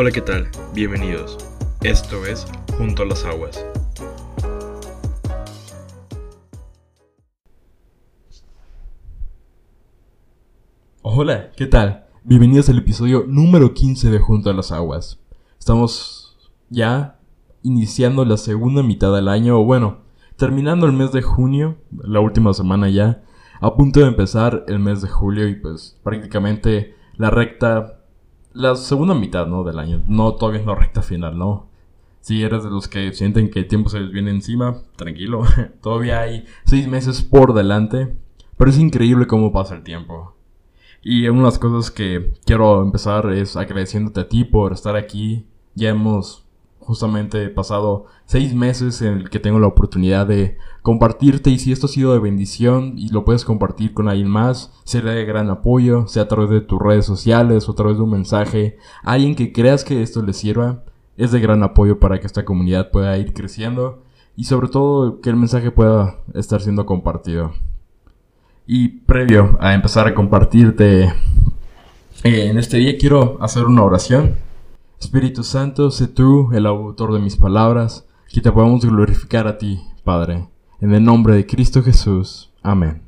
Hola, ¿qué tal? Bienvenidos. Esto es Junto a las Aguas. Hola, ¿qué tal? Bienvenidos al episodio número 15 de Junto a las Aguas. Estamos ya iniciando la segunda mitad del año, o bueno, terminando el mes de junio, la última semana ya, a punto de empezar el mes de julio y pues prácticamente la recta, la segunda mitad, ¿no? Del año. No, todavía no recta final, ¿no? Si eres de los que sienten que el tiempo se les viene encima, tranquilo. todavía hay seis meses por delante. Pero es increíble cómo pasa el tiempo. Y una de las cosas que quiero empezar es agradeciéndote a ti por estar aquí. Ya hemos justamente pasado seis meses en el que tengo la oportunidad de compartirte y si esto ha sido de bendición y lo puedes compartir con alguien más, será de gran apoyo, sea a través de tus redes sociales o a través de un mensaje, alguien que creas que esto le sirva, es de gran apoyo para que esta comunidad pueda ir creciendo y sobre todo que el mensaje pueda estar siendo compartido. Y previo a empezar a compartirte eh, en este día quiero hacer una oración Espíritu Santo, sé tú el autor de mis palabras, que te podamos glorificar a ti, Padre, en el nombre de Cristo Jesús. Amén.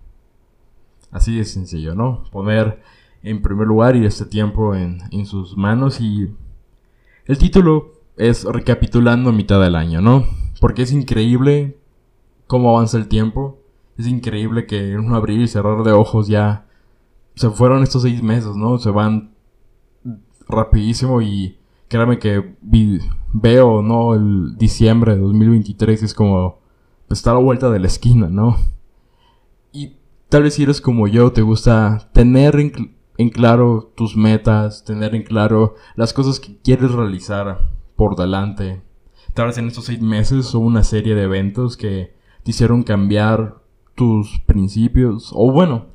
Así de sencillo, ¿no? Poner en primer lugar y este tiempo en, en sus manos y el título es recapitulando mitad del año, ¿no? Porque es increíble cómo avanza el tiempo. Es increíble que en un abrir y cerrar de ojos ya se fueron estos seis meses, ¿no? Se van rapidísimo y créame que veo, ¿no? El diciembre de 2023 es como pues, está a la vuelta de la esquina, ¿no? Y tal vez si eres como yo, te gusta tener en, en claro tus metas, tener en claro las cosas que quieres realizar por delante. Tal vez en estos seis meses hubo una serie de eventos que te hicieron cambiar tus principios, o bueno,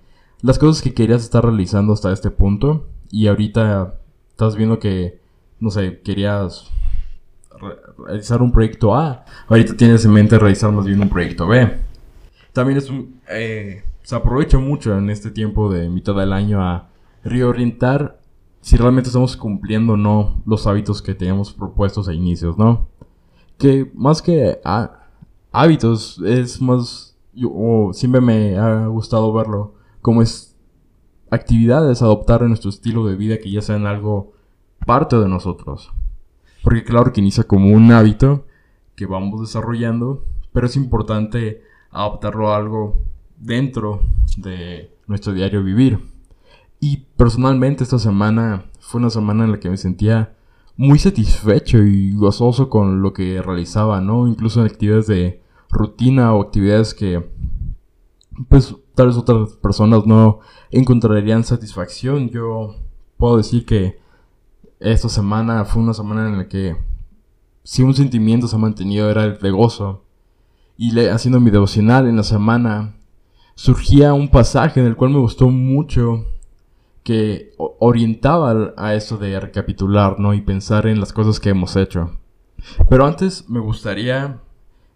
las cosas que querías estar realizando hasta este punto, y ahorita estás viendo que no sé, querías realizar un proyecto A, ahorita tienes en mente realizar más bien un proyecto B. También es un, eh, se aprovecha mucho en este tiempo de mitad del año a reorientar si realmente estamos cumpliendo o no los hábitos que teníamos propuestos a inicios, ¿no? Que más que hábitos es más, yo, siempre me ha gustado verlo como es actividades, adoptar en nuestro estilo de vida que ya sean algo parte de nosotros. Porque claro que inicia como un hábito que vamos desarrollando, pero es importante adaptarlo a algo dentro de nuestro diario vivir. Y personalmente esta semana fue una semana en la que me sentía muy satisfecho y gozoso con lo que realizaba, ¿no? Incluso en actividades de rutina o actividades que pues tal vez otras personas no encontrarían satisfacción. Yo puedo decir que esta semana fue una semana en la que si un sentimiento se ha mantenido era el de gozo. Y le, haciendo mi devocional en la semana surgía un pasaje en el cual me gustó mucho que orientaba a eso de recapitular, ¿no? Y pensar en las cosas que hemos hecho. Pero antes me gustaría,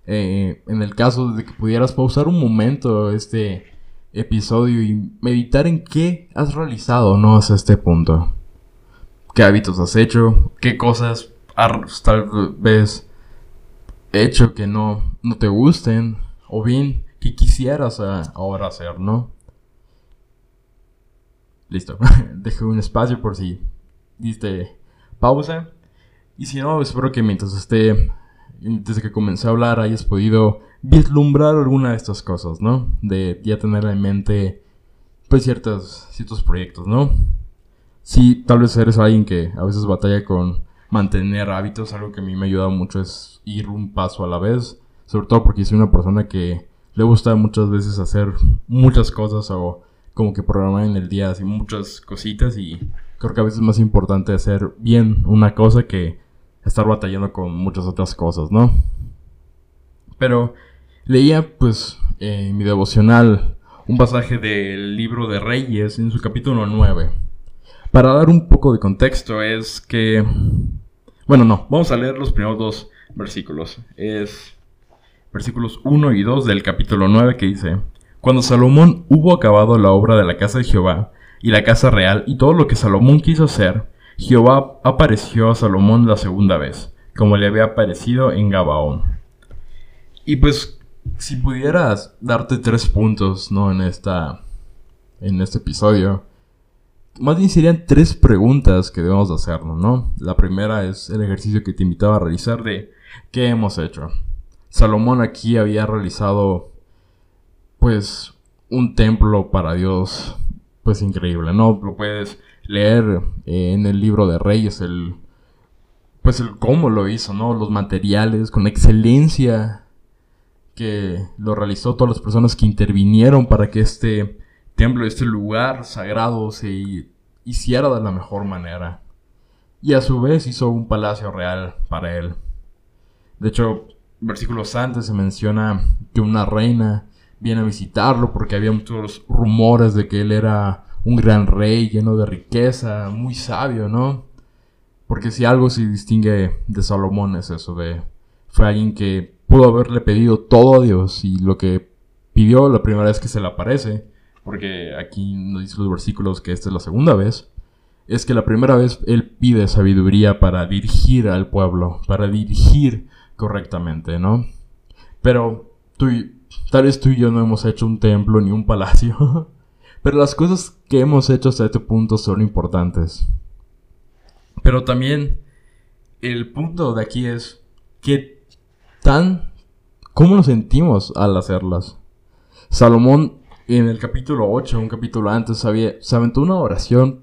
eh, en el caso de que pudieras pausar un momento este episodio y meditar en qué has realizado, ¿no? Hasta este punto qué hábitos has hecho, qué cosas has tal vez hecho que no, no te gusten, o bien que quisieras ahora hacer, ¿no? Listo, dejé un espacio por si diste pausa. Y si no, espero que mientras esté, desde que comencé a hablar, hayas podido vislumbrar alguna de estas cosas, ¿no? De ya tener en mente, pues, ciertos, ciertos proyectos, ¿no? Sí, tal vez eres alguien que a veces batalla con mantener hábitos. Algo que a mí me ayuda mucho es ir un paso a la vez. Sobre todo porque soy una persona que le gusta muchas veces hacer muchas cosas o como que programar en el día así muchas cositas y creo que a veces es más importante hacer bien una cosa que estar batallando con muchas otras cosas, ¿no? Pero leía pues en mi devocional un pasaje del libro de Reyes en su capítulo 9 para dar un poco de contexto es que... Bueno, no, vamos a leer los primeros dos versículos. Es versículos 1 y 2 del capítulo 9 que dice, Cuando Salomón hubo acabado la obra de la casa de Jehová y la casa real y todo lo que Salomón quiso hacer, Jehová apareció a Salomón la segunda vez, como le había aparecido en Gabaón. Y pues, si pudieras darte tres puntos, ¿no? En esta. En este episodio. Más bien serían tres preguntas que debemos hacernos, ¿no? La primera es el ejercicio que te invitaba a realizar de ¿qué hemos hecho? Salomón aquí había realizado pues un templo para Dios pues increíble, ¿no? Lo puedes leer eh, en el libro de Reyes el pues el cómo lo hizo, ¿no? Los materiales con excelencia que lo realizó todas las personas que intervinieron para que este templo, este lugar sagrado se hiciera de la mejor manera. Y a su vez hizo un palacio real para él. De hecho, versículos antes se menciona que una reina viene a visitarlo porque había muchos rumores de que él era un gran rey lleno de riqueza, muy sabio, ¿no? Porque si algo se distingue de Salomón es eso, de fue alguien que pudo haberle pedido todo a Dios y lo que pidió la primera vez que se le aparece, porque aquí nos dice los versículos que esta es la segunda vez, es que la primera vez él pide sabiduría para dirigir al pueblo, para dirigir correctamente, ¿no? Pero tú, tal vez tú y yo no hemos hecho un templo ni un palacio, pero las cosas que hemos hecho hasta este punto son importantes. Pero también el punto de aquí es que tan cómo nos sentimos al hacerlas. Salomón en el capítulo 8, un capítulo antes, había, se aventó una oración.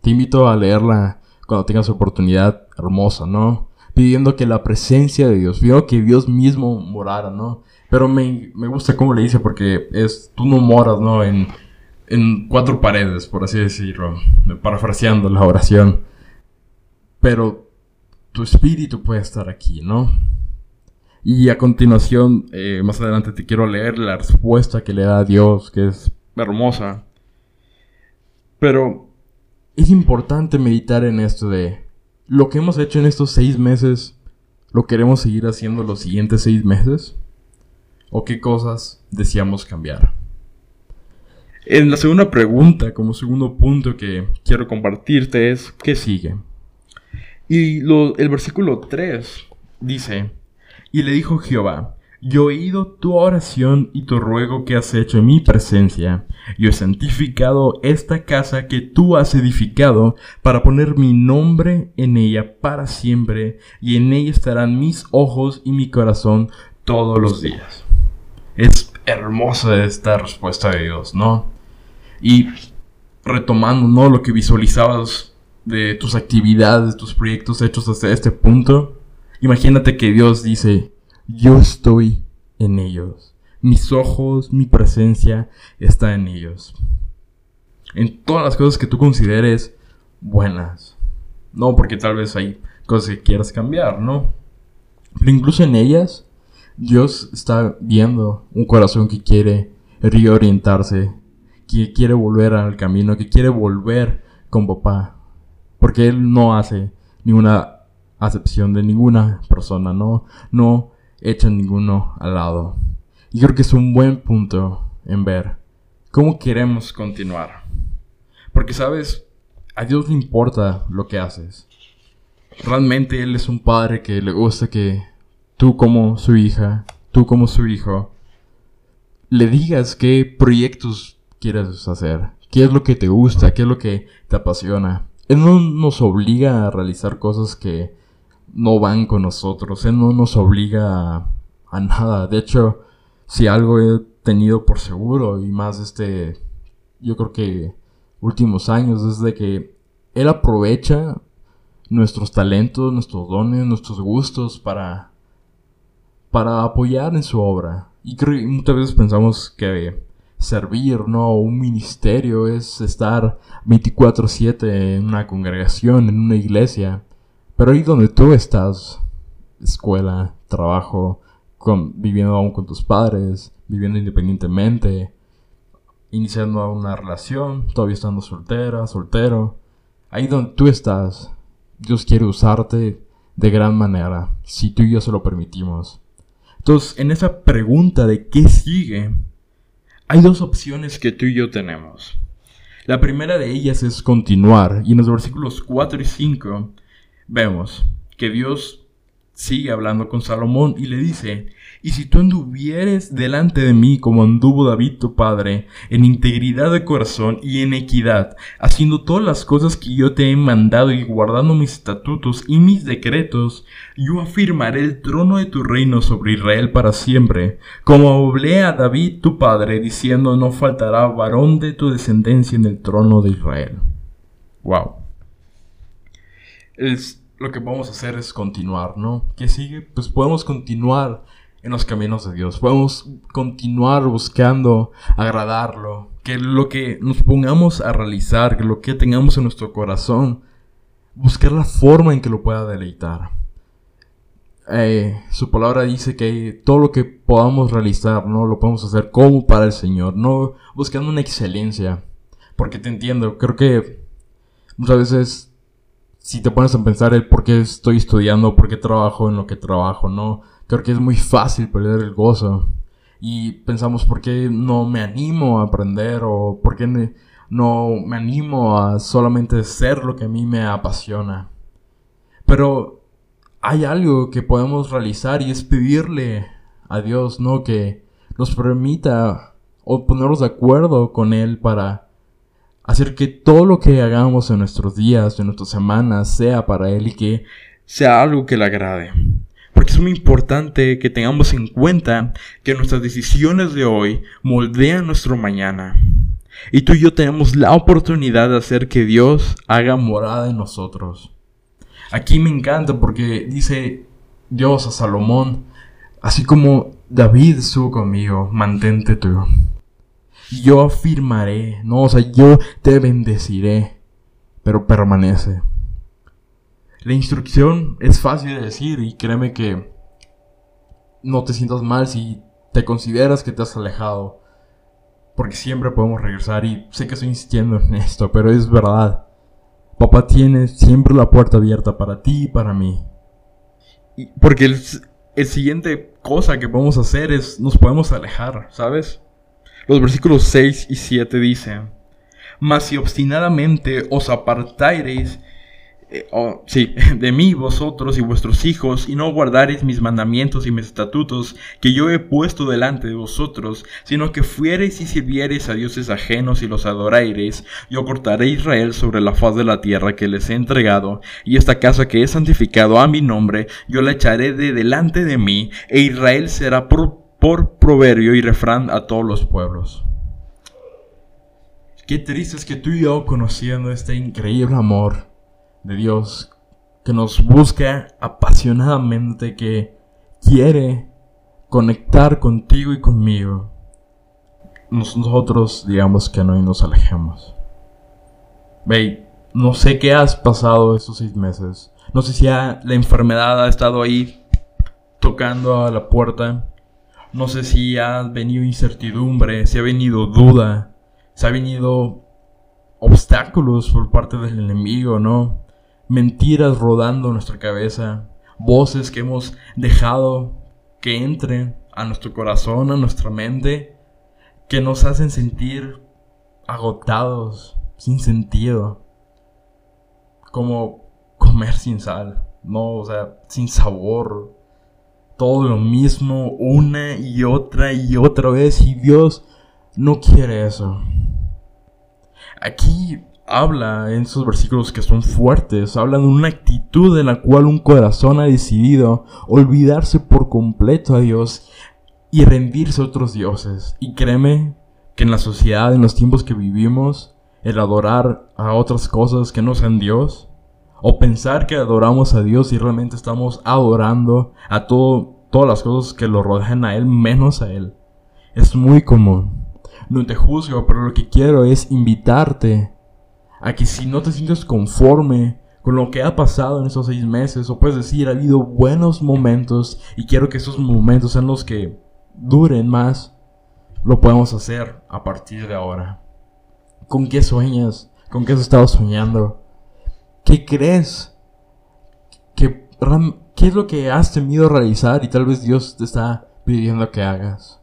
Te invito a leerla cuando tengas oportunidad, hermosa, ¿no? pidiendo que la presencia de Dios, vio que Dios mismo morara, ¿no? Pero me, gusta cómo le dice porque es, tú no moras, ¿no? En, en cuatro paredes, por así decirlo, parafraseando la oración. Pero tu espíritu puede estar aquí, ¿no? Y a continuación, eh, más adelante te quiero leer la respuesta que le da a Dios, que es hermosa. Pero es importante meditar en esto de lo que hemos hecho en estos seis meses, ¿lo queremos seguir haciendo los siguientes seis meses? ¿O qué cosas deseamos cambiar? En la segunda pregunta, como segundo punto que quiero compartirte es, ¿qué sigue? Y el versículo 3 dice, y le dijo Jehová, yo he oído tu oración y tu ruego que has hecho en mi presencia. Yo he santificado esta casa que tú has edificado para poner mi nombre en ella para siempre, y en ella estarán mis ojos y mi corazón todos los días. Es hermosa esta respuesta de Dios, ¿no? Y retomando, ¿no? Lo que visualizabas de tus actividades, de tus proyectos hechos hasta este punto, imagínate que Dios dice, yo estoy en ellos. Mis ojos, mi presencia está en ellos. En todas las cosas que tú consideres buenas. No porque tal vez hay cosas que quieras cambiar, ¿no? Pero incluso en ellas, Dios está viendo un corazón que quiere reorientarse, que quiere volver al camino, que quiere volver con papá. Porque Él no hace ninguna acepción de ninguna persona, no, no echan ninguno al lado. Y creo que es un buen punto en ver cómo queremos continuar. Porque, sabes, a Dios le importa lo que haces. Realmente Él es un padre que le gusta que tú como su hija, tú como su hijo, le digas qué proyectos quieres hacer, qué es lo que te gusta, qué es lo que te apasiona. Él no nos obliga a realizar cosas que no van con nosotros. Él no nos obliga a, nada. De hecho, si algo he tenido por seguro y más este, yo creo que últimos años, es de que Él aprovecha nuestros talentos, nuestros dones, nuestros gustos para, para apoyar en su obra. Y creo muchas veces pensamos que servir, ¿no? Un ministerio es estar 24/7 en una congregación, en una iglesia. Pero ahí donde tú estás, escuela, trabajo, viviendo aún con tus padres, viviendo independientemente, iniciando una relación, todavía estando soltera, soltero, ahí donde tú estás, Dios quiere usarte de gran manera, si tú y yo se lo permitimos. Entonces, en esa pregunta de qué sigue, hay dos opciones que tú y yo tenemos. La primera de ellas es continuar, y en los versículos 4 y 5 vemos que Dios sigue hablando con Salomón y le dice, y si tú anduvieres delante de mí como anduvo David tu padre, en integridad de corazón y en equidad, haciendo todas las cosas que yo te he mandado y guardando mis estatutos y mis decretos, yo afirmaré el trono de tu reino sobre Israel para siempre, como hablé a David tu padre, diciendo no faltará varón de tu descendencia en el trono de Israel. Wow. Lo que a hacer es continuar, ¿no? ¿Qué sigue? Pues podemos continuar en los caminos de Dios. Podemos continuar buscando agradarlo. Que lo que nos pongamos a realizar, que lo que tengamos en nuestro corazón, buscar la forma en que lo pueda deleitar. Eh, su palabra dice que todo lo que podamos realizar, ¿no? Lo podemos hacer como para el Señor, no buscando una excelencia. Porque te entiendo, creo que muchas veces si te pones a pensar el por qué estoy estudiando, por qué trabajo en lo que trabajo, ¿no? creo que es muy fácil perder el gozo. Y pensamos, ¿por qué no me animo a aprender? ¿O por qué no me animo a solamente ser lo que a mí me apasiona? Pero hay algo que podemos realizar y es pedirle a Dios, ¿no? Que nos permita o ponernos de acuerdo con Él para hacer que todo lo que hagamos en nuestros días, en nuestras semanas, sea para Él y que sea algo que le agrade. Porque es muy importante que tengamos en cuenta que nuestras decisiones de hoy moldean nuestro mañana. Y tú y yo tenemos la oportunidad de hacer que Dios haga morada en nosotros. Aquí me encanta porque dice Dios a Salomón, así como David estuvo conmigo, mantente tú. Yo afirmaré, no, o sea, yo te bendeciré, pero permanece. La instrucción es fácil de decir y créeme que no te sientas mal si te consideras que te has alejado. Porque siempre podemos regresar y sé que estoy insistiendo en esto, pero es verdad. Papá tiene siempre la puerta abierta para ti y para mí. porque el, el siguiente cosa que podemos hacer es nos podemos alejar, ¿sabes? Los versículos 6 y 7 dicen, Mas si obstinadamente os apartareis eh, oh, sí, de mí vosotros y vuestros hijos, y no guardaréis mis mandamientos y mis estatutos que yo he puesto delante de vosotros, sino que fuereis y sirviereis a dioses ajenos y los adoraréis, yo cortaré Israel sobre la faz de la tierra que les he entregado, y esta casa que he santificado a mi nombre, yo la echaré de delante de mí, e Israel será por, por proverbio y refrán a todos los pueblos. Qué triste es que tú y yo, conociendo este increíble amor, de Dios que nos busca apasionadamente, que quiere conectar contigo y conmigo, nosotros digamos que no y nos alejemos. Ve, no sé qué has pasado estos seis meses. No sé si la enfermedad ha estado ahí tocando a la puerta. No sé si ha venido incertidumbre, si ha venido duda, si ha venido obstáculos por parte del enemigo, ¿no? mentiras rodando en nuestra cabeza, voces que hemos dejado que entren a nuestro corazón, a nuestra mente, que nos hacen sentir agotados, sin sentido, como comer sin sal, no, o sea, sin sabor, todo lo mismo una y otra y otra vez y Dios no quiere eso. Aquí habla en esos versículos que son fuertes, habla de una actitud en la cual un corazón ha decidido olvidarse por completo a Dios y rendirse a otros dioses. Y créeme que en la sociedad, en los tiempos que vivimos, el adorar a otras cosas que no sean Dios, o pensar que adoramos a Dios y realmente estamos adorando a todo, todas las cosas que lo rodean a Él menos a Él, es muy común. No te juzgo, pero lo que quiero es invitarte a que si no te sientes conforme con lo que ha pasado en esos seis meses, o puedes decir, ha habido buenos momentos y quiero que esos momentos sean los que duren más, lo podemos hacer a partir de ahora. ¿Con qué sueñas? ¿Con qué has estado soñando? ¿Qué crees? ¿Qué, ¿Qué es lo que has temido realizar y tal vez Dios te está pidiendo que hagas?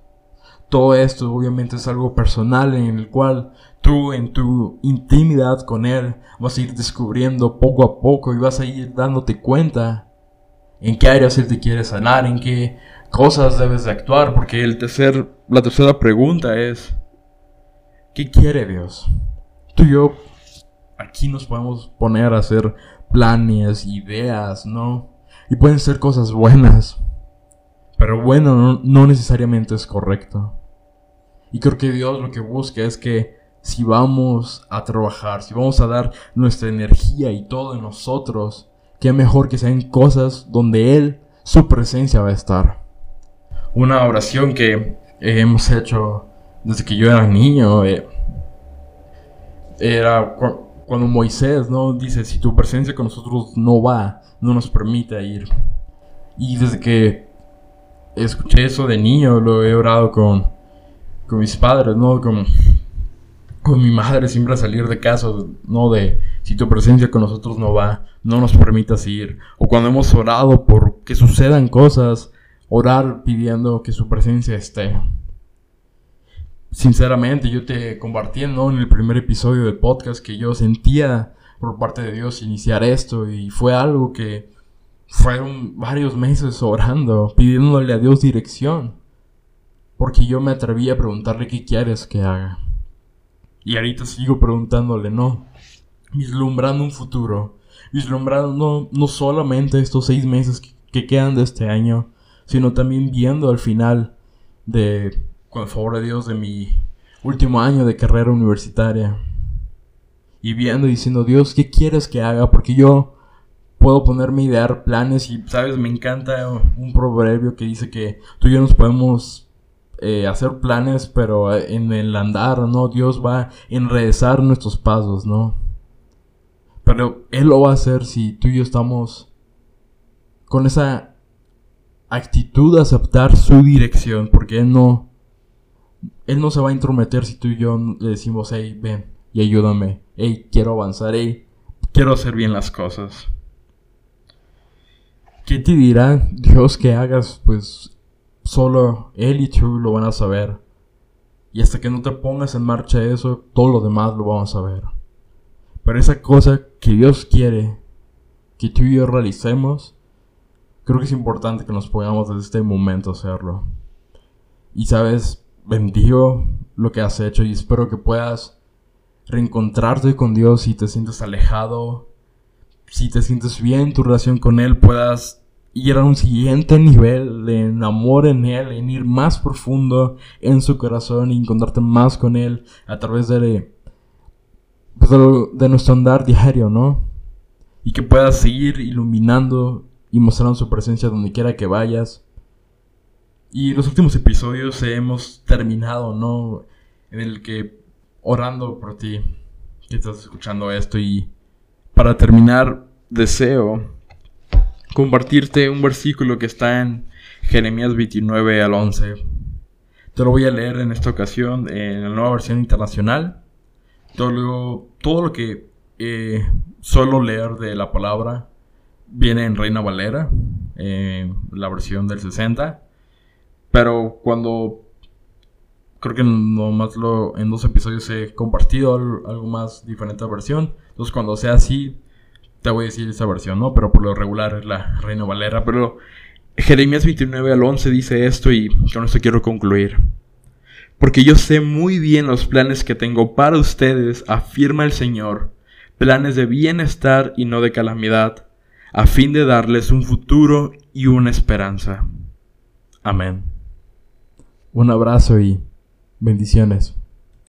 Todo esto obviamente es algo personal en el cual tú en tu intimidad con Él vas a ir descubriendo poco a poco y vas a ir dándote cuenta en qué áreas Él te quiere sanar, en qué cosas debes de actuar, porque el tercer, la tercera pregunta es, ¿qué quiere Dios? Tú y yo aquí nos podemos poner a hacer planes, ideas, ¿no? Y pueden ser cosas buenas, pero bueno, no, no necesariamente es correcto. Y creo que Dios lo que busca es que si vamos a trabajar, si vamos a dar nuestra energía y todo en nosotros, qué mejor que sean cosas donde Él, su presencia va a estar. Una oración que hemos hecho desde que yo era niño eh, era cuando Moisés no dice si tu presencia con nosotros no va, no nos permite ir. Y desde que escuché eso de niño lo he orado con, con mis padres, ¿no? Como con mi madre siempre a salir de casa, no de si tu presencia con nosotros no va, no nos permitas ir. O cuando hemos orado por que sucedan cosas, orar pidiendo que su presencia esté. Sinceramente, yo te compartí en el primer episodio del podcast que yo sentía por parte de Dios iniciar esto y fue algo que fueron varios meses orando, pidiéndole a Dios dirección. Porque yo me atreví a preguntarle qué quieres que haga. Y ahorita sigo preguntándole, no. Vislumbrando un futuro. Vislumbrando no, no solamente estos seis meses que, quedan de este año, sino también viendo al final de, con el favor de Dios, de mi último año de carrera universitaria. Y viendo y diciendo, Dios, ¿qué quieres que haga? Porque yo puedo ponerme a idear planes y, ¿sabes? Me encanta un proverbio que dice que tú y yo nos podemos eh, hacer planes, pero en el andar, ¿no? Dios va a enredezar nuestros pasos, ¿no? Pero Él lo va a hacer si tú y yo estamos con esa actitud de aceptar su dirección, porque Él no, Él no se va a intrometer si tú y yo le decimos, hey, ven y ayúdame, hey, quiero avanzar, hey, quiero hacer bien las cosas. ¿Qué te dirá Dios que hagas? Pues Solo él y tú lo van a saber. Y hasta que no te pongas en marcha eso, todo lo demás lo vamos a ver. Pero esa cosa que Dios quiere que tú y yo realicemos, creo que es importante que nos pongamos desde este momento a hacerlo. Y sabes, bendigo lo que has hecho y espero que puedas reencontrarte con Dios si te sientes alejado, si te sientes bien tu relación con Él, puedas ir a un siguiente nivel de amor en Él, en ir más profundo en su corazón y encontrarte más con Él a través de, pues, de, nuestro andar diario, ¿no? Y que puedas seguir iluminando y mostrando su presencia donde quiera que vayas. Y los últimos episodios hemos terminado, ¿no? En el que orando por ti, que estás escuchando esto y para terminar deseo compartirte un versículo que está en Jeremías 29 al 11. Te lo voy a leer en esta ocasión en la nueva versión internacional. Todo, todo lo que eh, suelo leer de la palabra viene en Reina Valera, la versión del 60. Pero cuando creo que nomás lo, en dos episodios he compartido algo más diferente a versión. Entonces cuando sea así, te voy a decir esa versión, ¿no? Pero por lo regular es la Reina Valera. Pero Jeremías 29 al 11 dice esto y con esto quiero concluir. Porque yo sé muy bien los planes que tengo para ustedes, afirma el Señor, planes de bienestar y no de calamidad, a fin de darles un futuro y una esperanza. Amén. Un abrazo y bendiciones.